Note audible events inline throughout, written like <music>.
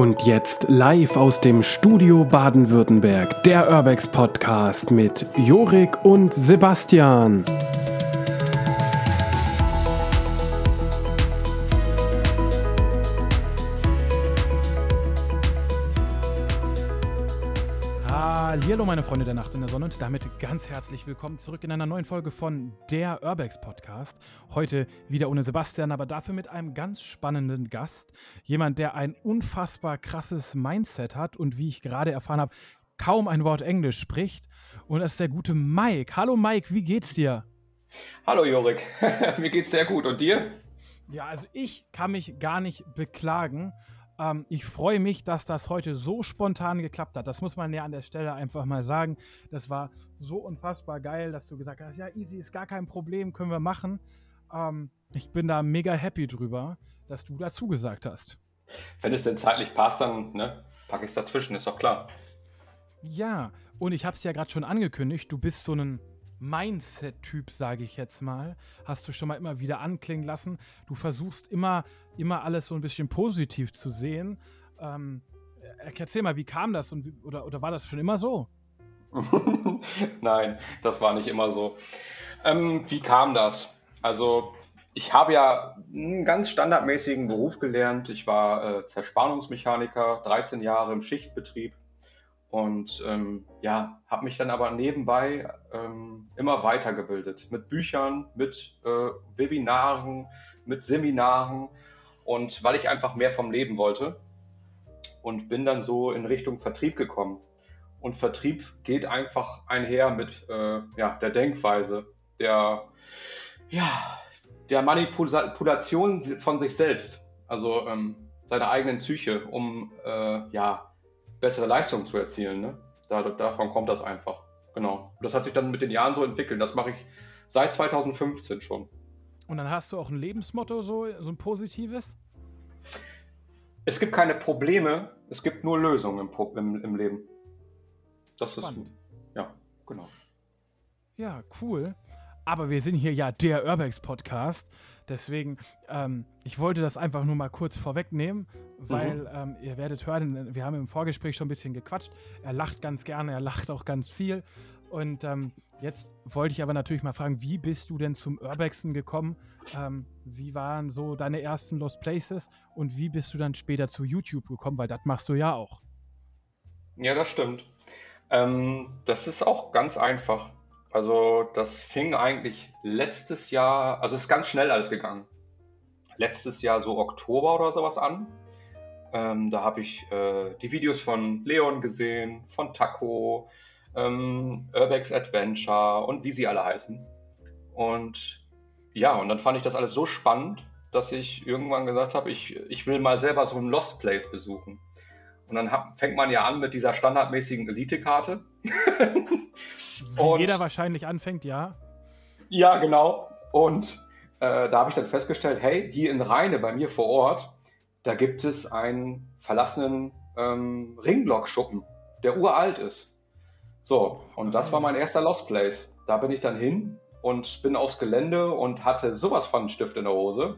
Und jetzt live aus dem Studio Baden-Württemberg, der Urbex Podcast mit Jorik und Sebastian. Hallo meine Freunde der Nacht und der Sonne und damit ganz herzlich willkommen zurück in einer neuen Folge von der Urbex Podcast. Heute wieder ohne Sebastian, aber dafür mit einem ganz spannenden Gast. Jemand, der ein unfassbar krasses Mindset hat und wie ich gerade erfahren habe, kaum ein Wort Englisch spricht. Und das ist der gute Mike. Hallo Mike, wie geht's dir? Hallo Jorik, <laughs> mir geht's sehr gut. Und dir? Ja, also ich kann mich gar nicht beklagen. Ähm, ich freue mich, dass das heute so spontan geklappt hat. Das muss man ja an der Stelle einfach mal sagen. Das war so unfassbar geil, dass du gesagt hast, ja, easy ist gar kein Problem, können wir machen. Ähm, ich bin da mega happy drüber, dass du dazu gesagt hast. Wenn es denn zeitlich passt, dann ne, packe ich es dazwischen, ist doch klar. Ja, und ich habe es ja gerade schon angekündigt, du bist so ein Mindset-Typ, sage ich jetzt mal, hast du schon mal immer wieder anklingen lassen. Du versuchst immer, immer alles so ein bisschen positiv zu sehen. Ähm, erzähl mal, wie kam das und wie, oder, oder war das schon immer so? <laughs> Nein, das war nicht immer so. Ähm, wie kam das? Also, ich habe ja einen ganz standardmäßigen Beruf gelernt. Ich war äh, Zerspannungsmechaniker, 13 Jahre im Schichtbetrieb und ähm, ja, habe mich dann aber nebenbei ähm, immer weitergebildet mit Büchern, mit äh, Webinaren, mit Seminaren und weil ich einfach mehr vom Leben wollte und bin dann so in Richtung Vertrieb gekommen. Und Vertrieb geht einfach einher mit äh, ja, der Denkweise, der, ja, der Manipulation von sich selbst, also ähm, seiner eigenen Psyche, um äh, ja, bessere Leistung zu erzielen. Ne? Da, davon kommt das einfach. Genau. Das hat sich dann mit den Jahren so entwickelt. Das mache ich seit 2015 schon. Und dann hast du auch ein Lebensmotto, so, so ein positives? Es gibt keine Probleme, es gibt nur Lösungen im, im, im Leben. Das Spannend. ist, ja, genau. Ja, cool. Aber wir sind hier ja der Urbex Podcast. Deswegen, ähm, ich wollte das einfach nur mal kurz vorwegnehmen, weil mhm. ähm, ihr werdet hören, wir haben im Vorgespräch schon ein bisschen gequatscht. Er lacht ganz gerne, er lacht auch ganz viel. Und ähm, jetzt wollte ich aber natürlich mal fragen, wie bist du denn zum Urbexen gekommen? Ähm, wie waren so deine ersten Lost Places und wie bist du dann später zu YouTube gekommen? Weil das machst du ja auch. Ja, das stimmt. Ähm, das ist auch ganz einfach. Also das fing eigentlich letztes Jahr, also ist ganz schnell alles gegangen. Letztes Jahr so Oktober oder sowas an. Ähm, da habe ich äh, die Videos von Leon gesehen, von Taco, ähm, Urbex Adventure und wie sie alle heißen. Und ja, und dann fand ich das alles so spannend, dass ich irgendwann gesagt habe, ich, ich will mal selber so ein Lost Place besuchen. Und dann hab, fängt man ja an mit dieser standardmäßigen Elite-Karte. <laughs> Wie jeder wahrscheinlich anfängt, ja. Ja, genau. Und äh, da habe ich dann festgestellt, hey, hier in Rheine, bei mir vor Ort, da gibt es einen verlassenen ähm, Ringblock-Schuppen, der uralt ist. So, und das war mein erster Lost Place. Da bin ich dann hin und bin aufs Gelände und hatte sowas von Stift in der Hose.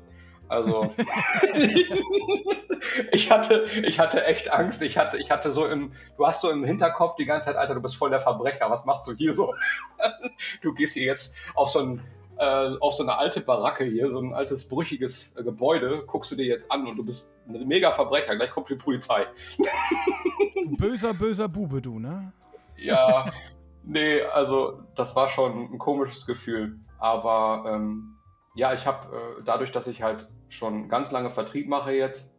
Also <laughs> ich hatte, ich hatte echt Angst. Ich hatte, ich hatte so im, du hast so im Hinterkopf die ganze Zeit, Alter, du bist voll der Verbrecher. Was machst du hier so? <laughs> du gehst hier jetzt auf so ein äh, auf so eine alte Baracke hier, so ein altes brüchiges äh, Gebäude, guckst du dir jetzt an und du bist ein mega Verbrecher. Gleich kommt die Polizei. böser, böser Bube, du, ne? Ja, nee, also das war schon ein komisches Gefühl. Aber ähm, ja, ich habe äh, dadurch, dass ich halt schon ganz lange Vertrieb mache jetzt,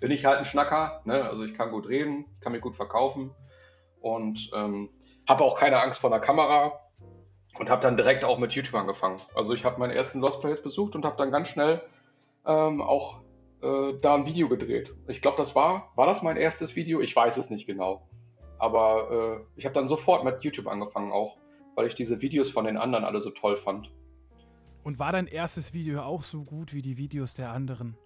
bin ich halt ein Schnacker. Ne? Also ich kann gut reden, ich kann mich gut verkaufen und ähm, habe auch keine Angst vor der Kamera und habe dann direkt auch mit YouTube angefangen. Also ich habe meinen ersten Lost Place besucht und habe dann ganz schnell ähm, auch äh, da ein Video gedreht. Ich glaube, das war, war das mein erstes Video? Ich weiß es nicht genau. Aber äh, ich habe dann sofort mit YouTube angefangen auch, weil ich diese Videos von den anderen alle so toll fand. Und war dein erstes Video auch so gut wie die Videos der anderen?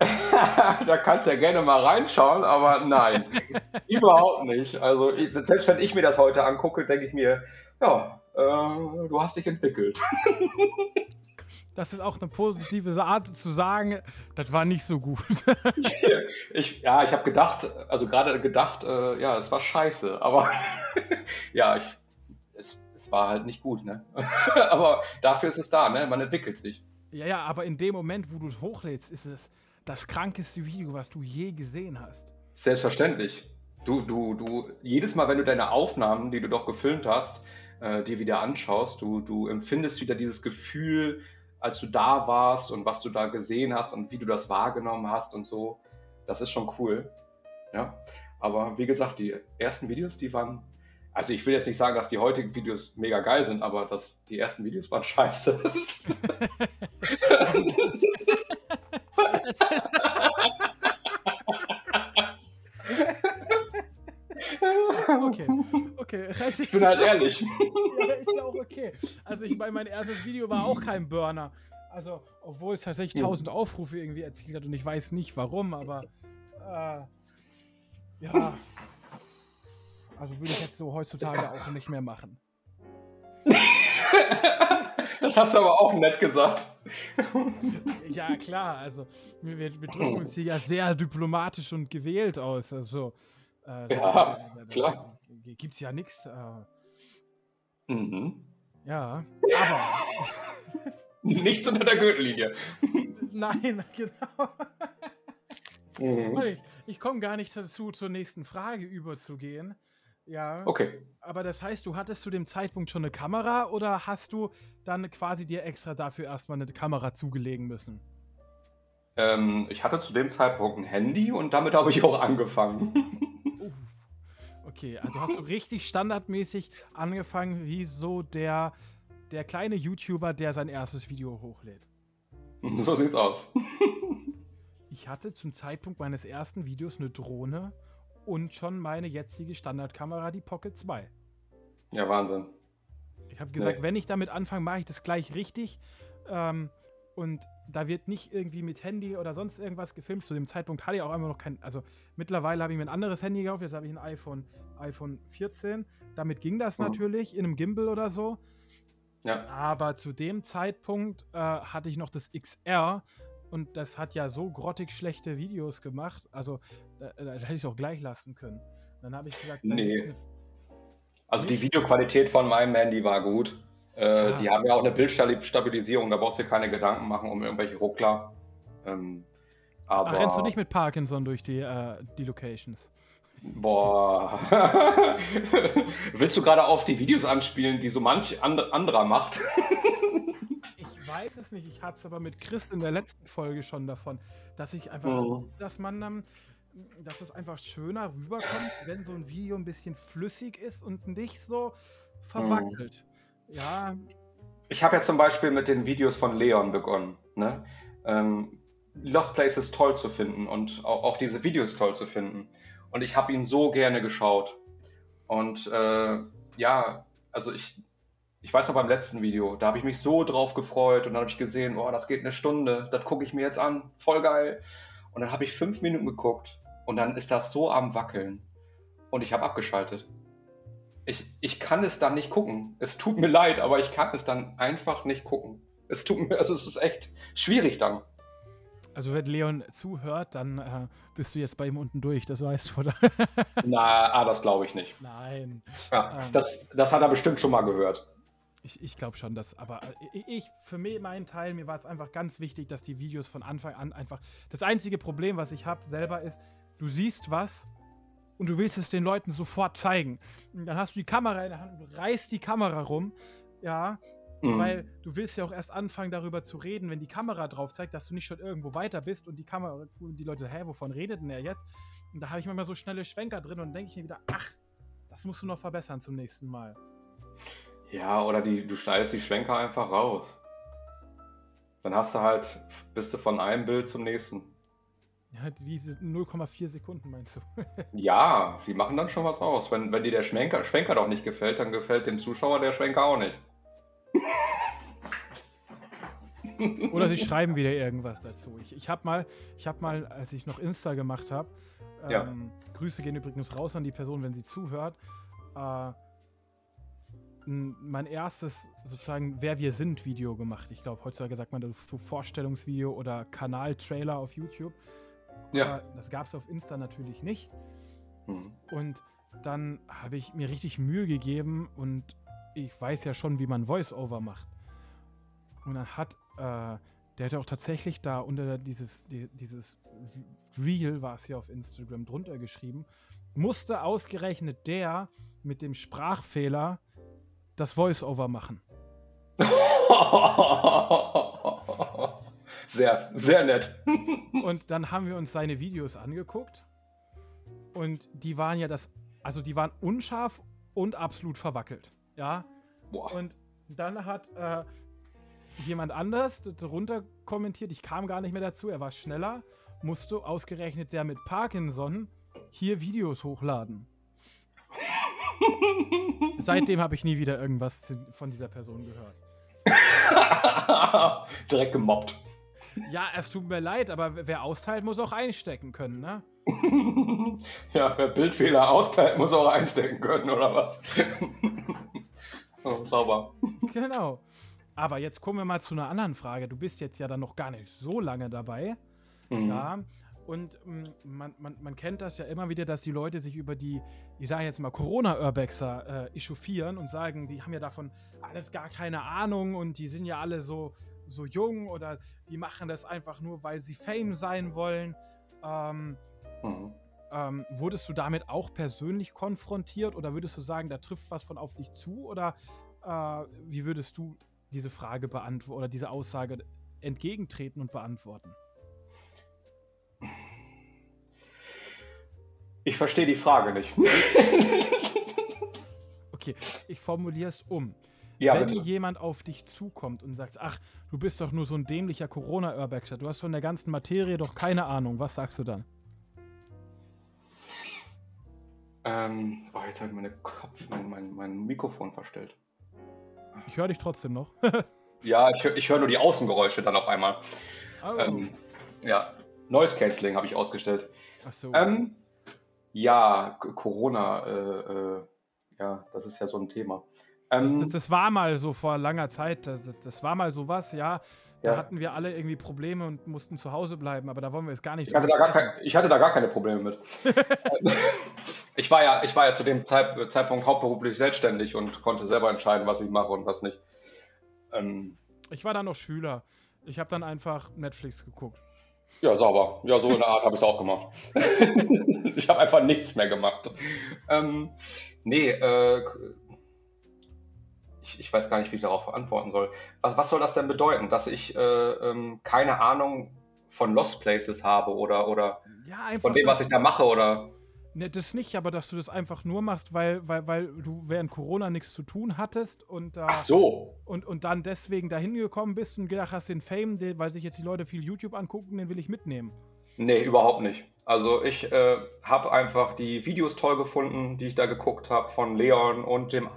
<laughs> da kannst du ja gerne mal reinschauen, aber nein, <laughs> überhaupt nicht. Also selbst wenn ich mir das heute angucke, denke ich mir, ja, äh, du hast dich entwickelt. <laughs> das ist auch eine positive Art zu sagen, das war nicht so gut. <laughs> ich, ja, ich habe gedacht, also gerade gedacht, äh, ja, es war scheiße, aber <laughs> ja, ich, es, es war halt nicht gut, ne? <laughs> aber dafür ist es da, ne? Man entwickelt sich. Ja, ja, aber in dem Moment, wo du es hochlädst, ist es das krankeste Video, was du je gesehen hast. Selbstverständlich. Du, du, du, jedes Mal, wenn du deine Aufnahmen, die du doch gefilmt hast, äh, dir wieder anschaust, du, du empfindest wieder dieses Gefühl, als du da warst und was du da gesehen hast und wie du das wahrgenommen hast und so. Das ist schon cool. Ja. Aber wie gesagt, die ersten Videos, die waren. Also ich will jetzt nicht sagen, dass die heutigen Videos mega geil sind, aber das, die ersten Videos waren scheiße. <laughs> <laughs> Okay, okay. <laughs> Also ich bin halt ehrlich. <laughs> ja, ist ja auch okay. Also ich meine, mein erstes Video war auch kein Burner. Also, obwohl es tatsächlich 1000 Aufrufe irgendwie erzielt hat und ich weiß nicht warum, aber äh, ja. Also würde ich jetzt so heutzutage auch nicht mehr machen. Das hast du aber auch nett gesagt. Ja, klar. Also, wir, wir drücken uns hier ja sehr diplomatisch und gewählt aus. Also, äh, ja, da, da, klar. Gibt es ja nichts. Äh, mhm. Ja, aber. <laughs> nichts unter der Gürtellinie. <laughs> Nein, <laughs> genau. Mhm. Ich, ich komme gar nicht dazu, zur nächsten Frage überzugehen. Ja. Okay. Aber das heißt, du hattest zu dem Zeitpunkt schon eine Kamera oder hast du dann quasi dir extra dafür erstmal eine Kamera zugelegen müssen? Ähm, ich hatte zu dem Zeitpunkt ein Handy und damit habe ich auch angefangen. Okay, also hast du <laughs> richtig standardmäßig angefangen, wie so der, der kleine YouTuber, der sein erstes Video hochlädt. <laughs> So sieht's aus. <laughs> ich hatte zum Zeitpunkt meines ersten Videos eine Drohne und schon meine jetzige Standardkamera, die Pocket 2. Ja, Wahnsinn. Ich habe gesagt, nee. wenn ich damit anfange, mache ich das gleich richtig. Ähm, und da wird nicht irgendwie mit Handy oder sonst irgendwas gefilmt. Zu dem Zeitpunkt hatte ich auch einfach noch kein. Also mittlerweile habe ich mir ein anderes Handy gekauft. Jetzt habe ich ein iPhone, iPhone 14. Damit ging das mhm. natürlich in einem Gimbal oder so. Ja. Aber zu dem Zeitpunkt äh, hatte ich noch das XR und das hat ja so grottig schlechte Videos gemacht. Also da, da hätte ich es auch gleich lassen können. Dann habe ich gesagt, nee. Also die Videoqualität von meinem Handy war gut. Äh, ja. Die haben ja auch eine Bildstabilisierung, da brauchst du dir keine Gedanken machen um irgendwelche Ruckler. Ähm, aber Ach, rennst du nicht mit Parkinson durch die, äh, die Locations? Boah. <laughs> Willst du gerade auf die Videos anspielen, die so manch and anderer macht? <laughs> ich weiß es nicht. Ich hatte es aber mit Chris in der letzten Folge schon davon, dass ich einfach, oh. dass man dann, dass es einfach schöner rüberkommt, wenn so ein Video ein bisschen flüssig ist und nicht so verwackelt. Ja. Ich habe ja zum Beispiel mit den Videos von Leon begonnen. Ne? Ähm, Lost Places toll zu finden und auch, auch diese Videos toll zu finden. Und ich habe ihn so gerne geschaut. Und äh, ja, also ich, ich weiß noch beim letzten Video, da habe ich mich so drauf gefreut und dann habe ich gesehen, oh, das geht eine Stunde, das gucke ich mir jetzt an, voll geil. Und dann habe ich fünf Minuten geguckt und dann ist das so am Wackeln. Und ich habe abgeschaltet ich, ich kann es dann nicht gucken. Es tut mir leid, aber ich kann es dann einfach nicht gucken. Es tut mir, also es ist echt schwierig dann. Also wenn Leon zuhört, dann äh, bist du jetzt bei ihm unten durch, das weißt du, oder? <laughs> Na, ah, das glaube ich nicht. Nein. Ja, ähm, das, das hat er bestimmt schon mal gehört. Ich, ich glaube schon, dass, aber äh, ich, für mich, meinen Teil, mir war es einfach ganz wichtig, dass die Videos von Anfang an einfach. Das einzige Problem, was ich habe selber ist, du siehst was und du willst es den Leuten sofort zeigen. Und dann hast du die Kamera in der Hand und du reißt die Kamera rum, ja, mhm. weil du willst ja auch erst anfangen, darüber zu reden, wenn die Kamera drauf zeigt, dass du nicht schon irgendwo weiter bist und die Kamera, und die Leute, hä, wovon redet denn er jetzt? Und da habe ich manchmal so schnelle Schwenker drin und denke ich mir wieder, ach, das musst du noch verbessern zum nächsten Mal. Ja, oder die, du schneidest die Schwenker einfach raus. Dann hast du halt, bist du von einem Bild zum nächsten. Ja, diese 0,4 Sekunden meinst du? <laughs> ja, die machen dann schon was aus. Wenn, wenn dir der Schwenker, Schwenker doch nicht gefällt, dann gefällt dem Zuschauer der Schwenker auch nicht. <laughs> Oder sie schreiben wieder irgendwas dazu. Ich, ich habe mal, hab mal, als ich noch Insta gemacht habe, ähm, ja. Grüße gehen übrigens raus an die Person, wenn sie zuhört. Äh, mein erstes sozusagen Wer wir sind Video gemacht. Ich glaube, heutzutage sagt man das so Vorstellungsvideo oder Kanaltrailer auf YouTube. Ja. Das gab es auf Insta natürlich nicht. Mhm. Und dann habe ich mir richtig Mühe gegeben und ich weiß ja schon, wie man Voice-Over macht. Und dann hat, äh, der hat auch tatsächlich da unter dieses, die, dieses Reel, war es hier auf Instagram, drunter geschrieben, musste ausgerechnet der mit dem Sprachfehler das Voice-Over machen. <laughs> sehr, sehr nett. und dann haben wir uns seine Videos angeguckt und die waren ja das, also die waren unscharf und absolut verwackelt. Ja. Boah. Und dann hat äh, jemand anders darunter kommentiert, ich kam gar nicht mehr dazu, er war schneller, musste ausgerechnet der mit Parkinson hier Videos hochladen. Seitdem habe ich nie wieder irgendwas von dieser Person gehört. <laughs> Direkt gemobbt. Ja, es tut mir leid, aber wer austeilt, muss auch einstecken können, ne? <laughs> ja, wer Bildfehler austeilt, muss auch einstecken können, oder was? <laughs> oh, sauber. <laughs> Genau. Aber jetzt kommen wir mal zu einer anderen Frage. Du bist jetzt ja dann noch gar nicht so lange dabei. Mhm. Ja. Und ähm, man, man, man kennt das ja immer wieder, dass die Leute sich über die, ich sage jetzt mal, Corona-Urbexer äh, echauffieren und sagen, die haben ja davon alles gar keine Ahnung und die sind ja alle so, so jung oder die machen das einfach nur, weil sie Fame sein wollen. Ähm, mhm. ähm, wurdest du damit auch persönlich konfrontiert oder würdest du sagen, da trifft was von auf dich zu? Oder äh, wie würdest du diese Frage beantworten oder diese Aussage entgegentreten und beantworten? Ich verstehe die Frage nicht. okay, ich formuliere es um. Ja, Wenn bitte. jemand auf dich zukommt und sagt, ach, du bist doch nur so ein dämlicher Corona-Urbexer, du hast von der ganzen Materie doch keine Ahnung, was sagst du dann? Ähm, oh, jetzt habe ich meine Kopf, mein, mein, mein Mikrofon verstellt. Ich höre dich trotzdem noch. <laughs> ja, ich, ich höre nur die Außengeräusche dann auf einmal. Oh. Ähm, ja, Noise Cancelling habe ich ausgestellt. Ach so. Ähm, ja, Corona, äh, äh, ja, das ist ja so ein Thema. Ähm, das, das, das, war mal so vor langer Zeit, das, das war mal so was, ja. Da ja. hatten wir alle irgendwie Probleme und mussten zu Hause bleiben, aber da wollen wir jetzt gar nicht. Ich hatte, da gar, kein, ich hatte da gar keine Probleme mit. <laughs> ich, war ja, ich war ja zu dem Zeit, Zeitpunkt hauptberuflich selbstständig und konnte selber entscheiden, was ich mache und was nicht. Ähm, ich war da noch Schüler. Ich habe dann einfach Netflix geguckt. Ja, sauber. Ja, so in der Art habe ich es auch gemacht. <laughs> ich habe einfach nichts mehr gemacht. Ähm, nee, äh, ich, ich, weiß gar nicht, wie ich darauf antworten soll. Was, was soll das denn bedeuten? Dass ich äh, ähm, keine Ahnung von Lost Places habe oder, oder ja, von dem, was ich da mache? Oder? Ne, das nicht, aber dass du das einfach nur machst, weil, weil, weil du während Corona nichts zu tun hattest und da. Ach so. Und, und dann deswegen dahin gekommen bist und gedacht hast, den Fame, den, weil sich jetzt die Leute viel YouTube angucken, den will ich mitnehmen. Nee, überhaupt nicht. Also ich äh, habe einfach die Videos toll gefunden, die ich da geguckt habe von Leon und dem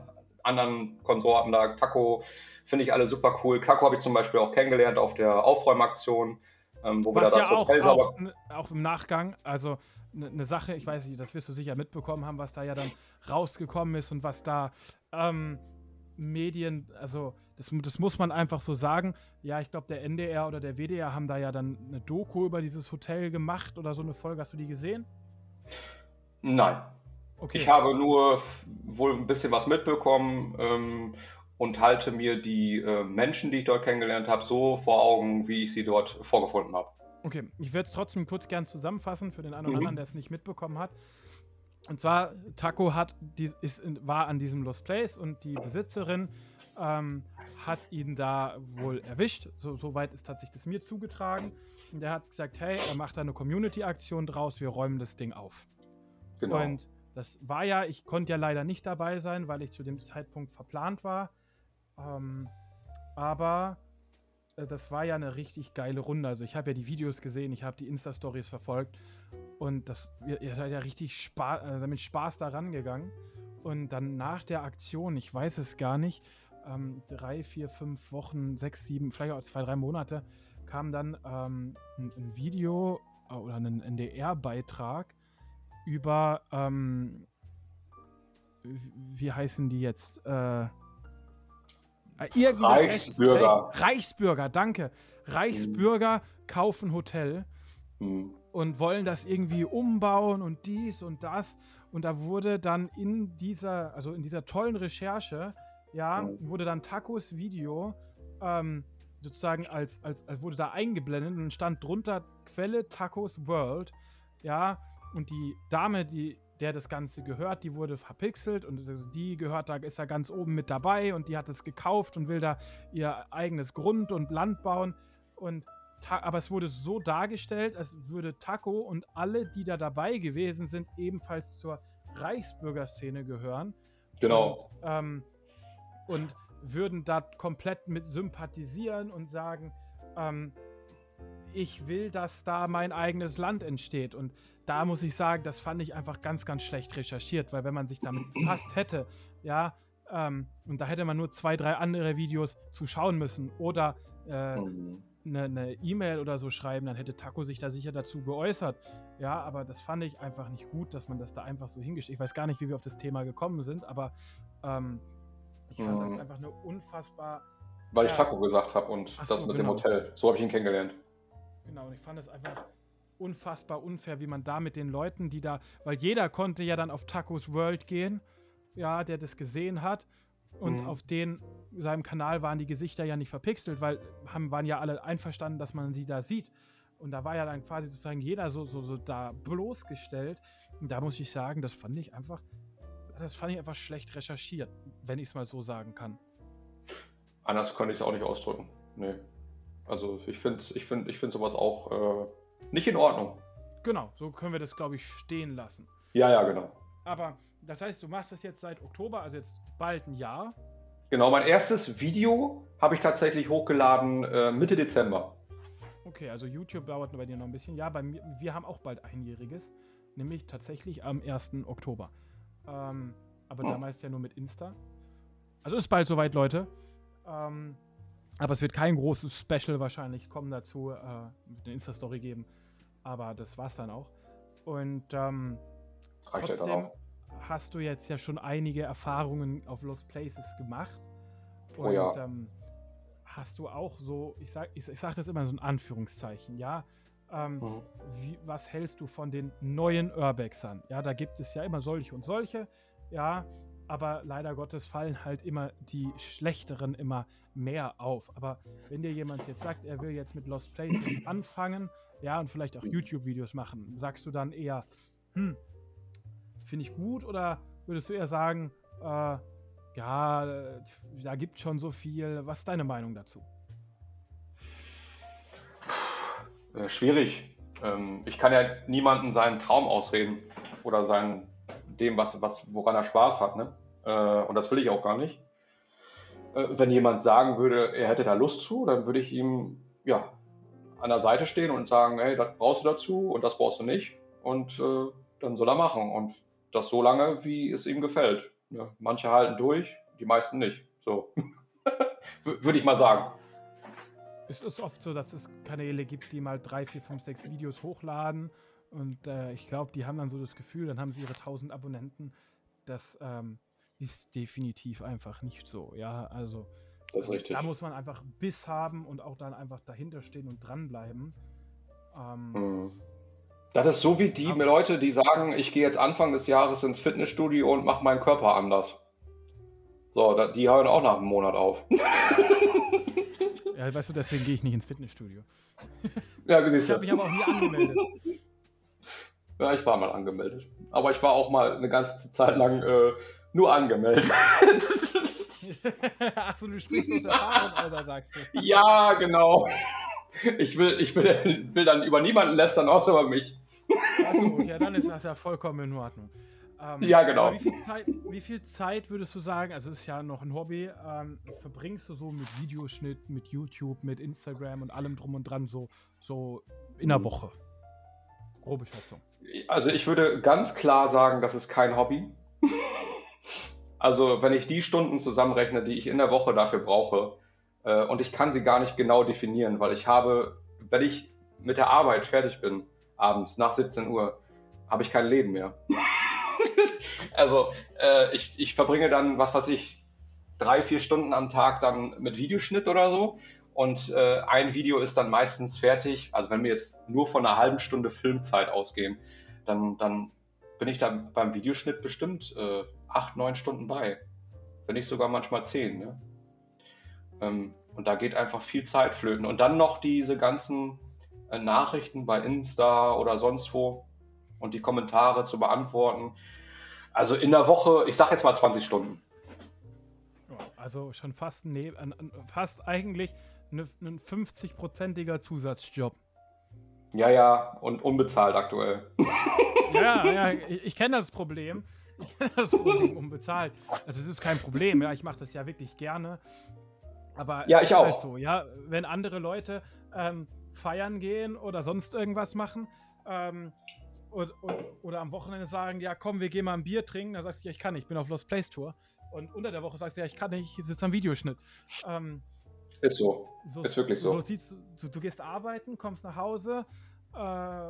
anderen Konsorten da. Taco finde ich alle super cool. Taco habe ich zum Beispiel auch kennengelernt auf der Aufräumaktion, ähm, wo Was wir da ja das Hotel auch, auch, auch im Nachgang, also eine ne Sache, ich weiß nicht, das wirst du sicher mitbekommen haben, was da ja dann rausgekommen ist und was da ähm, Medien, also das, das, muss man einfach so sagen. Ja, ich glaube, der NDR oder der WDR haben da ja dann eine Doku über dieses Hotel gemacht oder so eine Folge. Hast du die gesehen? Nein. Okay. Ich habe nur wohl ein bisschen was mitbekommen ähm, und halte mir die äh, Menschen, die ich dort kennengelernt habe, so vor Augen, wie ich sie dort vorgefunden habe. Okay, ich werde es trotzdem kurz gern zusammenfassen für den einen oder mhm. anderen, der es nicht mitbekommen hat. Und zwar, Taco hat, die, ist, war an diesem Lost Place und die Besitzerin ähm, hat ihn da wohl erwischt. So, so weit ist tatsächlich das mir zugetragen. Und er hat gesagt, hey, er macht da eine Community-Aktion draus, wir räumen das Ding auf. Genau. Und das war ja, ich konnte ja leider nicht dabei sein, weil ich zu dem Zeitpunkt verplant war. Ähm, aber äh, das war ja eine richtig geile Runde. Also ich habe ja die Videos gesehen, ich habe die Insta-Stories verfolgt und das, ihr, ihr seid ja richtig Spaß, also mit Spaß da rangegangen. Und dann nach der Aktion, ich weiß es gar nicht, ähm, drei, vier, fünf Wochen, sechs, sieben, vielleicht auch zwei, drei Monate, kam dann ähm, ein, ein, Video äh, oder ein NDR-Beitrag über, ähm, wie heißen die jetzt? Äh, Äh, Reichsbürger. Recht, Reichsbürger, danke. Reichsbürger mhm. kaufen Hotel mhm. und wollen das irgendwie umbauen und dies und das. Und da wurde dann in dieser, also in dieser tollen Recherche, ja, mhm. wurde dann Tacos Video ähm, sozusagen als, als, als wurde da eingeblendet und stand drunter Quelle Tacos World. Ja, und die Dame, die, der das Ganze gehört, die wurde verpixelt und also die gehört, da ist da ganz oben mit dabei und die hat es gekauft und will da ihr eigenes Grund und Land bauen. Und aber es wurde so dargestellt, als würde Taco und alle, die da dabei gewesen sind, ebenfalls zur Reichsbürgerszene gehören. Genau. Und, ähm, und würden da komplett mit sympathisieren und sagen, ähm, ich will, dass da mein eigenes Land entsteht. Und da muss ich sagen, das fand ich einfach ganz, ganz schlecht recherchiert, weil wenn man sich damit <clears throat> befasst hätte, ja, ähm, und da hätte man nur zwei, drei andere Videos zu schauen müssen oder äh, mhm. eine E-Mail oder so schreiben, dann hätte Taco sich da sicher dazu geäußert. Ja, aber das fand ich einfach nicht gut, dass man das da einfach so hingestellt. Ich weiß gar nicht, wie wir auf das Thema gekommen sind, aber ähm, ich fand mhm. das einfach eine unfassbar. Weil ich Taco gesagt habe und so, das mit genau. dem Hotel. So habe ich ihn kennengelernt. Genau, und ich fand es einfach unfassbar unfair, wie man da mit den Leuten, die da, weil jeder konnte ja dann auf Tacos World gehen, ja, der das gesehen hat. Und mhm. auf den seinem Kanal waren die Gesichter ja nicht verpixelt, weil haben, waren ja alle einverstanden, dass man sie da sieht. Und da war ja dann quasi sozusagen jeder so, so, so da bloßgestellt. Und da muss ich sagen, das fand ich einfach, das fand ich einfach schlecht recherchiert, wenn ich es mal so sagen kann. Anders konnte ich es auch nicht ausdrücken. Nee. Also ich finde ich find, ich find sowas auch äh, nicht in Ordnung. Genau, so können wir das, glaube ich, stehen lassen. Ja, ja, genau. Aber das heißt, du machst das jetzt seit Oktober, also jetzt bald ein Jahr. Genau, mein erstes Video habe ich tatsächlich hochgeladen äh, Mitte Dezember. Okay, also YouTube dauert bei dir noch ein bisschen. Ja, bei mir, wir haben auch bald einjähriges, nämlich tatsächlich am 1. Oktober. Ähm, aber oh. damals ja nur mit Insta. Also ist bald soweit, Leute. Ähm, aber es wird kein großes Special wahrscheinlich kommen dazu, äh, eine Insta-Story geben. Aber das war's dann auch. Und ähm, trotzdem hast du jetzt ja schon einige Erfahrungen auf Lost Places gemacht. Und oh ja. ähm, hast du auch so, ich sag, ich, ich sag das immer so in Anführungszeichen, ja. Ähm, mhm. wie, was hältst du von den neuen Urbexern? Ja, da gibt es ja immer solche und solche, ja aber leider Gottes fallen halt immer die schlechteren immer mehr auf. Aber wenn dir jemand jetzt sagt, er will jetzt mit Lost Places anfangen, ja, und vielleicht auch YouTube-Videos machen, sagst du dann eher, hm, finde ich gut oder würdest du eher sagen, äh, ja, da gibt schon so viel. Was ist deine Meinung dazu? Äh, schwierig. Ähm, ich kann ja niemanden seinen Traum ausreden oder sein dem, was, was, woran er Spaß hat. Ne? Äh, und das will ich auch gar nicht. Äh, wenn jemand sagen würde, er hätte da Lust zu, dann würde ich ihm ja an der Seite stehen und sagen, hey, das brauchst du dazu und das brauchst du nicht. Und äh, dann soll er machen. Und das so lange, wie es ihm gefällt. Ja, manche halten durch, die meisten nicht. So. <laughs> würde ich mal sagen. Es ist oft so, dass es Kanäle gibt, die mal drei, vier, fünf, sechs Videos hochladen. Und äh, ich glaube, die haben dann so das Gefühl, dann haben sie ihre 1000 Abonnenten. Das ähm, ist definitiv einfach nicht so. Ja, also das ist richtig. da muss man einfach Biss haben und auch dann einfach dahinter stehen und dranbleiben. Ähm, mhm. Das ist so wie die aber, Leute, die sagen, ich gehe jetzt Anfang des Jahres ins Fitnessstudio und mache meinen Körper anders. So, die hören auch nach einem Monat auf. ja, weißt du, deswegen gehe ich nicht ins Fitnessstudio. Ja, siehst du. Ich habe mich aber auch nie angemeldet. Ja, ich war mal angemeldet. Aber ich war auch mal eine ganze Zeit lang äh, nur angemeldet. <laughs> Achso, du sprichst aus Erfahrung, Alter, sagst du. Ja, genau. Ich will, ich will, will dann über niemanden lästern, außer über mich. Achso, okay, dann ist das ja vollkommen in Ordnung. Ähm, ja, genau. Wie viel, Zeit, wie viel, Zeit, würdest du sagen, also es ist ja noch ein Hobby, ähm, verbringst du so mit Videoschnitt, mit YouTube, mit Instagram und allem drum und dran so, so in der hm. Woche? Grobe Schätzung. Also ich würde ganz klar sagen, das ist kein Hobby. Also wenn ich die Stunden zusammenrechne, die ich in der Woche dafür brauche, äh, und ich kann sie gar nicht genau definieren, weil ich habe, wenn ich mit der Arbeit fertig bin, abends nach 17 Uhr, habe ich kein Leben mehr. <laughs> also äh, ich, ich verbringe dann, was weiß ich, drei, vier Stunden am Tag dann mit Videoschnitt oder so. Und äh, ein Video ist dann meistens fertig. Also wenn wir jetzt nur von einer halben Stunde Filmzeit ausgehen, dann, dann bin ich da beim Videoschnitt bestimmt äh, acht, neun Stunden bei. Wenn nicht sogar manchmal zehn. Ne? Ähm, und da geht einfach viel Zeit flöten. Und dann noch diese ganzen äh, Nachrichten bei Insta oder sonst wo und die Kommentare zu beantworten. Also in der Woche, ich sag jetzt mal 20 Stunden. Also schon fast, nee, fast eigentlich ein 50-prozentiger Zusatzjob. Ja, ja, und unbezahlt aktuell. Ja, ja, ich, ich kenne das Problem. <laughs> Das Problem unbezahlt. Also es ist kein Problem, ja, ich mache das ja wirklich gerne. Aber ja, ich auch. Halt so, ja, wenn andere Leute ähm, feiern gehen oder sonst irgendwas machen ähm, und, und, oder am Wochenende sagen, ja komm, wir gehen mal ein Bier trinken, dann sagst du, ja, ich kann nicht, ich bin auf Lost Place Tour. Und unter der Woche sagst du, ja, ich kann nicht, ich sitze am Videoschnitt. Ähm, ist so. so. Ist wirklich so. so siehst, du, du, gehst arbeiten, kommst nach Hause, äh,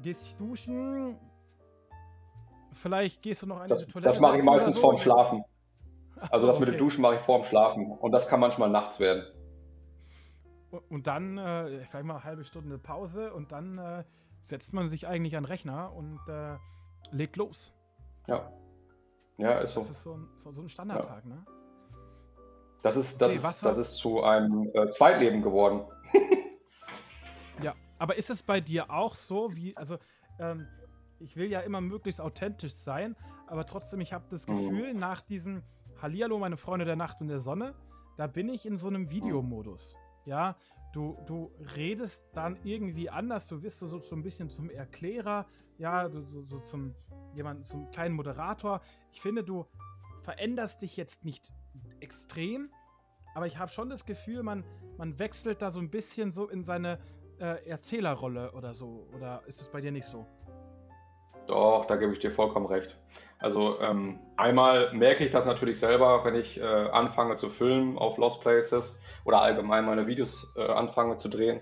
gehst dich duschen, vielleicht gehst du noch eine das, Toilette. Das mache ich meistens so. vorm Schlafen. Also das okay. mit dem Duschen mache ich vorm Schlafen. Und das kann manchmal nachts werden. Und dann, äh, vielleicht mal eine halbe Stunde Pause und dann äh, setzt man sich eigentlich an den Rechner und äh, legt los. Ja. Ja, ist so. Das ist so ein, so, so ein Standardtag, ja. ne? Das ist, das, okay, ist, das ist zu einem äh, Zweitleben geworden. <laughs> ja, aber ist es bei dir auch so, wie, also, ähm, ich will ja immer möglichst authentisch sein, aber trotzdem, ich habe das mhm. Gefühl, nach diesem Hallihallo, meine Freunde der Nacht und der Sonne, da bin ich in so einem Videomodus. Ja, du, du redest dann irgendwie anders, du wirst so, so ein bisschen zum Erklärer, ja, so, so zum jemand, zum kleinen Moderator. Ich finde, du veränderst dich jetzt nicht extrem, aber ich habe schon das Gefühl, man, man wechselt da so ein bisschen so in seine äh, Erzählerrolle oder so. Oder ist es bei dir nicht so? Doch, da gebe ich dir vollkommen recht. Also ähm, einmal merke ich das natürlich selber, wenn ich äh, anfange zu filmen auf Lost Places oder allgemein meine Videos äh, anfange zu drehen.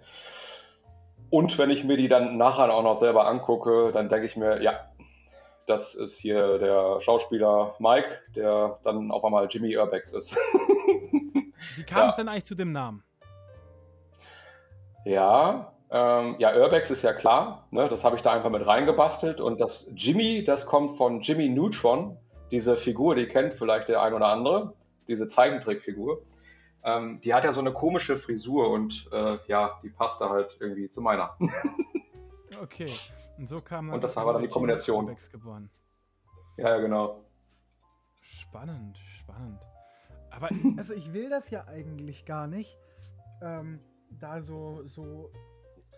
Und wenn ich mir die dann nachher auch noch selber angucke, dann denke ich mir, ja, das ist hier der Schauspieler Mike, der dann auf einmal Jimmy Urbex ist. Wie kam <laughs> ja. es denn eigentlich zu dem Namen? Ja, ähm, ja, Urbex ist ja klar, ne? das habe ich da einfach mit reingebastelt. Und das Jimmy, das kommt von Jimmy Neutron, diese Figur, die kennt vielleicht der ein oder andere, diese Zeichentrickfigur. Ähm, die hat ja so eine komische Frisur und äh, ja, die passte halt irgendwie zu meiner. <laughs> okay, und so kam Und das war dann die Kombination. Urbex geboren. Ja, ja, genau. Spannend, spannend. Aber <laughs> also ich will das ja eigentlich gar nicht. Ähm, da so, so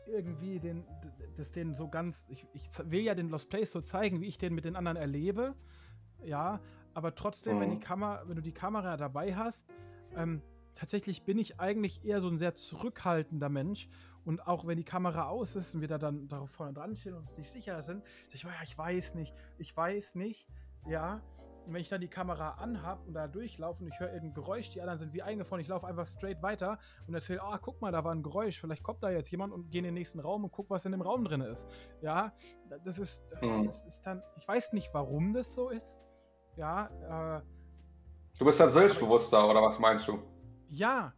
irgendwie den, das den so ganz, ich, ich will ja den Lost Place so zeigen, wie ich den mit den anderen erlebe, ja, aber trotzdem, mhm. wenn, die Kamera, wenn du die Kamera dabei hast, ähm, tatsächlich bin ich eigentlich eher so ein sehr zurückhaltender Mensch. Und auch wenn die Kamera aus ist und wir da dann darauf vorne dran stehen und uns nicht sicher sind, ich, ja, ich weiß nicht, ich weiß nicht, ja, und wenn ich dann die Kamera anhab und da durchlaufe und ich höre irgendein Geräusch, die anderen sind wie eingefroren, ich laufe einfach straight weiter und erzähle, ah, guck mal, da war ein Geräusch, vielleicht kommt da jetzt jemand und gehe in den nächsten Raum und guck, was in dem Raum drin ist. Ja, das ist, das, mhm. das ist dann, ich weiß nicht, warum das so ist. Ja, äh, Du bist dann selbstbewusster, oder was meinst du? Ja,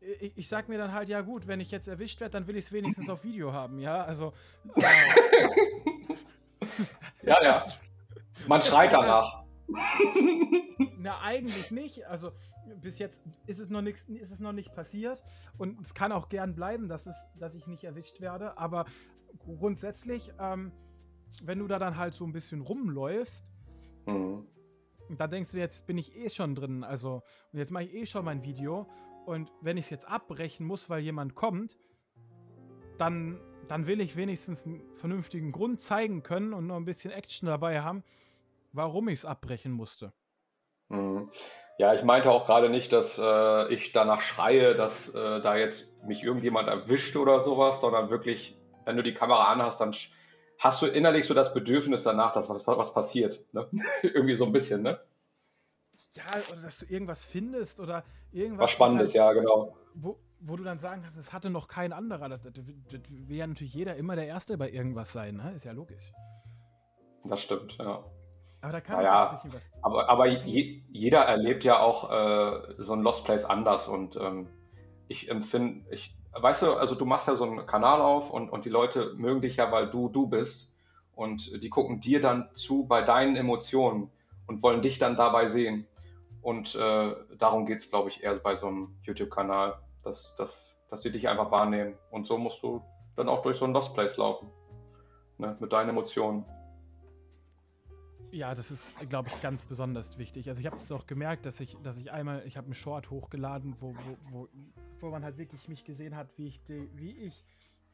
ich, ich, sag mir dann halt, ja gut, wenn ich jetzt erwischt werde, dann will ich es wenigstens auf Video haben, ja, also. Äh, <laughs> ja, ja. <laughs> Man schreit danach. Na, eigentlich nicht. Also bis jetzt ist es noch nichts, ist es noch nicht passiert. Und es kann auch gern bleiben, dass, es, dass ich nicht erwischt werde. Aber grundsätzlich, ähm, wenn du da dann halt so ein bisschen rumläufst, mhm. da denkst du, jetzt bin ich eh schon drin. Also, und jetzt mache ich eh schon mein Video. Und wenn ich es jetzt abbrechen muss, weil jemand kommt, dann, dann will ich wenigstens einen vernünftigen Grund zeigen können und noch ein bisschen Action dabei haben warum ich es abbrechen musste. Mhm. Ja, ich meinte auch gerade nicht, dass äh, ich danach schreie, dass äh, da jetzt mich irgendjemand erwischt oder sowas, sondern wirklich, wenn du die Kamera anhast, dann hast du innerlich so das Bedürfnis danach, dass was, was passiert. Ne? <laughs> Irgendwie so ein bisschen, ne? Ja, oder dass du irgendwas findest oder irgendwas. Was Spannendes, halt, ja, genau. Wo, wo du dann sagen kannst, es hatte noch kein anderer. Das, das, das will ja natürlich jeder immer der Erste bei irgendwas sein, ne? Ist ja logisch. Das stimmt, ja. Aber da kann naja, ein bisschen was. Aber, aber je, jeder erlebt ja auch äh, so ein Lost Place anders und ähm, ich empfinde, ich, weißt du, also du machst ja so einen Kanal auf und, und die Leute mögen dich ja, weil du du bist und die gucken dir dann zu bei deinen Emotionen und wollen dich dann dabei sehen. Und äh, darum geht es, glaube ich, eher bei so einem YouTube-Kanal, dass, dass, dass sie dich einfach wahrnehmen. Und so musst du dann auch durch so ein Lost Place laufen. Ne, mit deinen Emotionen. Ja, das ist, glaube ich, ganz besonders wichtig. Also ich habe es auch gemerkt, dass ich, dass ich einmal, ich habe einen Short hochgeladen, wo, wo, wo, wo man halt wirklich mich gesehen hat, wie ich, die, wie ich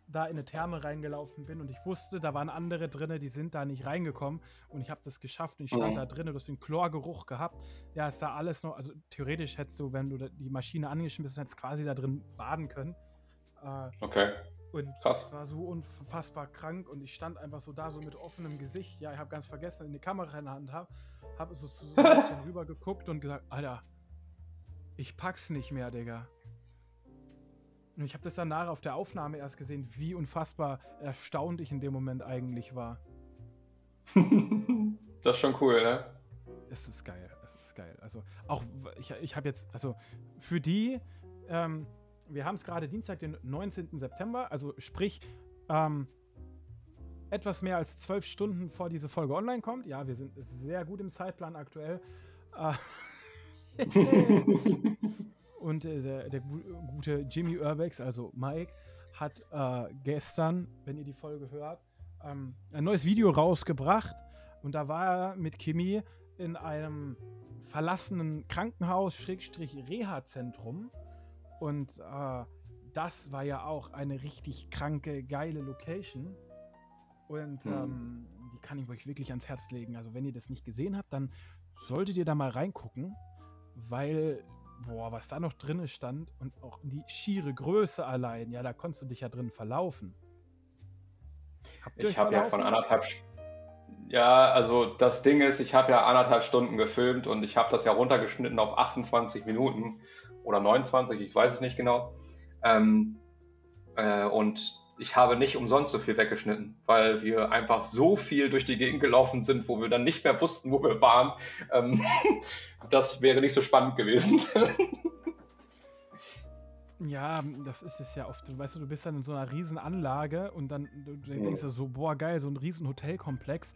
da in eine Therme reingelaufen bin und ich wusste, da waren andere drinne, die sind da nicht reingekommen und ich habe das geschafft und ich stand mhm. da drinnen, du hast den Chlorgeruch gehabt. Ja, ist da alles noch, also theoretisch hättest du, wenn du die Maschine angeschmissen hättest, quasi da drin baden können. Äh, okay. Und Krass. es war so unfassbar krank und ich stand einfach so da, so mit offenem Gesicht. Ja, ich habe ganz vergessen, in die Kamera in der Hand habe, habe so, so, so ein bisschen rüber geguckt und gesagt, Alter, ich pack's nicht mehr, Digga. Und ich habe das danach auf der Aufnahme erst gesehen, wie unfassbar erstaunt ich in dem Moment eigentlich war. <laughs> das ist schon cool, ne? Es ist geil, es ist geil. Also auch, ich, ich habe jetzt, also für die, ähm, wir haben es gerade Dienstag, den 19. September, also sprich, ähm, etwas mehr als zwölf Stunden vor diese Folge online kommt. Ja, wir sind sehr gut im Zeitplan aktuell. Äh, <laughs> und äh, der, der, gute Jimmy Urbex, also Mike, hat äh, gestern, wenn ihr die Folge hört, ähm, ein neues Video rausgebracht. Und da war er mit Kimi in einem verlassenen Krankenhaus, Schrägstrich Reha-Zentrum. Und äh, das war ja auch eine richtig kranke, geile Location. Und mhm. ähm, die kann ich euch wirklich ans Herz legen. Also wenn ihr das nicht gesehen habt, dann solltet ihr da mal reingucken, weil, boah, was da noch drin stand und auch die schiere Größe allein, ja, da konntest du dich ja drin verlaufen. Ich habe ja von anderthalb ja, also das Ding ist, ich habe ja anderthalb Stunden gefilmt und ich habe das ja runtergeschnitten auf 28 Minuten oder 29, ich weiß es nicht genau. Ähm, äh, und ich habe nicht umsonst so viel weggeschnitten, weil wir einfach so viel durch die Gegend gelaufen sind, wo wir dann nicht mehr wussten, wo wir waren. Ähm, <laughs> das wäre nicht so spannend gewesen. <laughs> Ja, das ist es ja oft. Du weißt du, du bist dann in so einer riesen Anlage und dann du, du denkst du so, boah, geil, so ein riesen Hotelkomplex.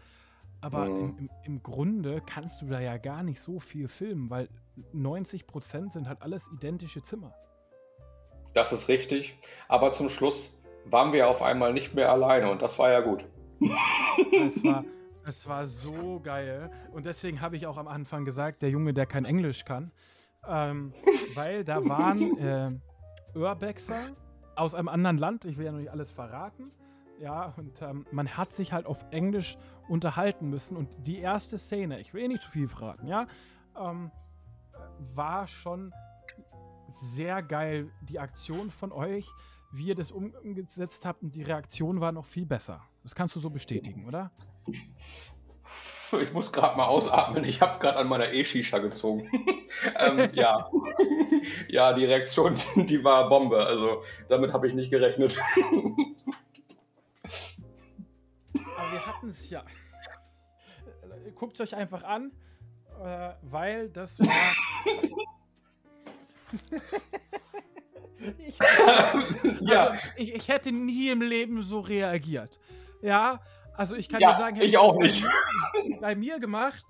Aber mhm. im, im, im, Grunde kannst du da ja gar nicht so viel filmen, weil 90 Prozent sind halt alles identische Zimmer. Das ist richtig. Aber zum Schluss waren wir auf einmal nicht mehr alleine und das war ja gut. Es war, es war so geil. Und deswegen habe ich auch am Anfang gesagt, der Junge, der kein Englisch kann. Ähm, weil da waren äh, Urbexer aus einem anderen Land. Ich will ja noch nicht alles verraten. Ja, und ähm, man hat sich halt auf Englisch unterhalten müssen. Und die erste Szene, ich will eh nicht zu viel verraten, ja, ähm, war schon sehr geil, die Aktion von euch, wie ihr das umgesetzt habt und die Reaktion war noch viel besser. Das kannst du so bestätigen, oder? Ich muss gerade mal ausatmen. Ich habe gerade an meiner E-Shisha gezogen. <laughs> ähm, ja. <laughs> ja, die Reaktion, <laughs> die war Bombe. Also damit habe ich nicht gerechnet. Aber wir hatten es ja. Guckt es euch einfach an, äh, weil das war. ich, <laughs> also, ja. ich, ich, hätte nie im Leben so reagiert. Ja, also ich kann ja, dir sagen, hätte ich auch nicht. bei mir gemacht,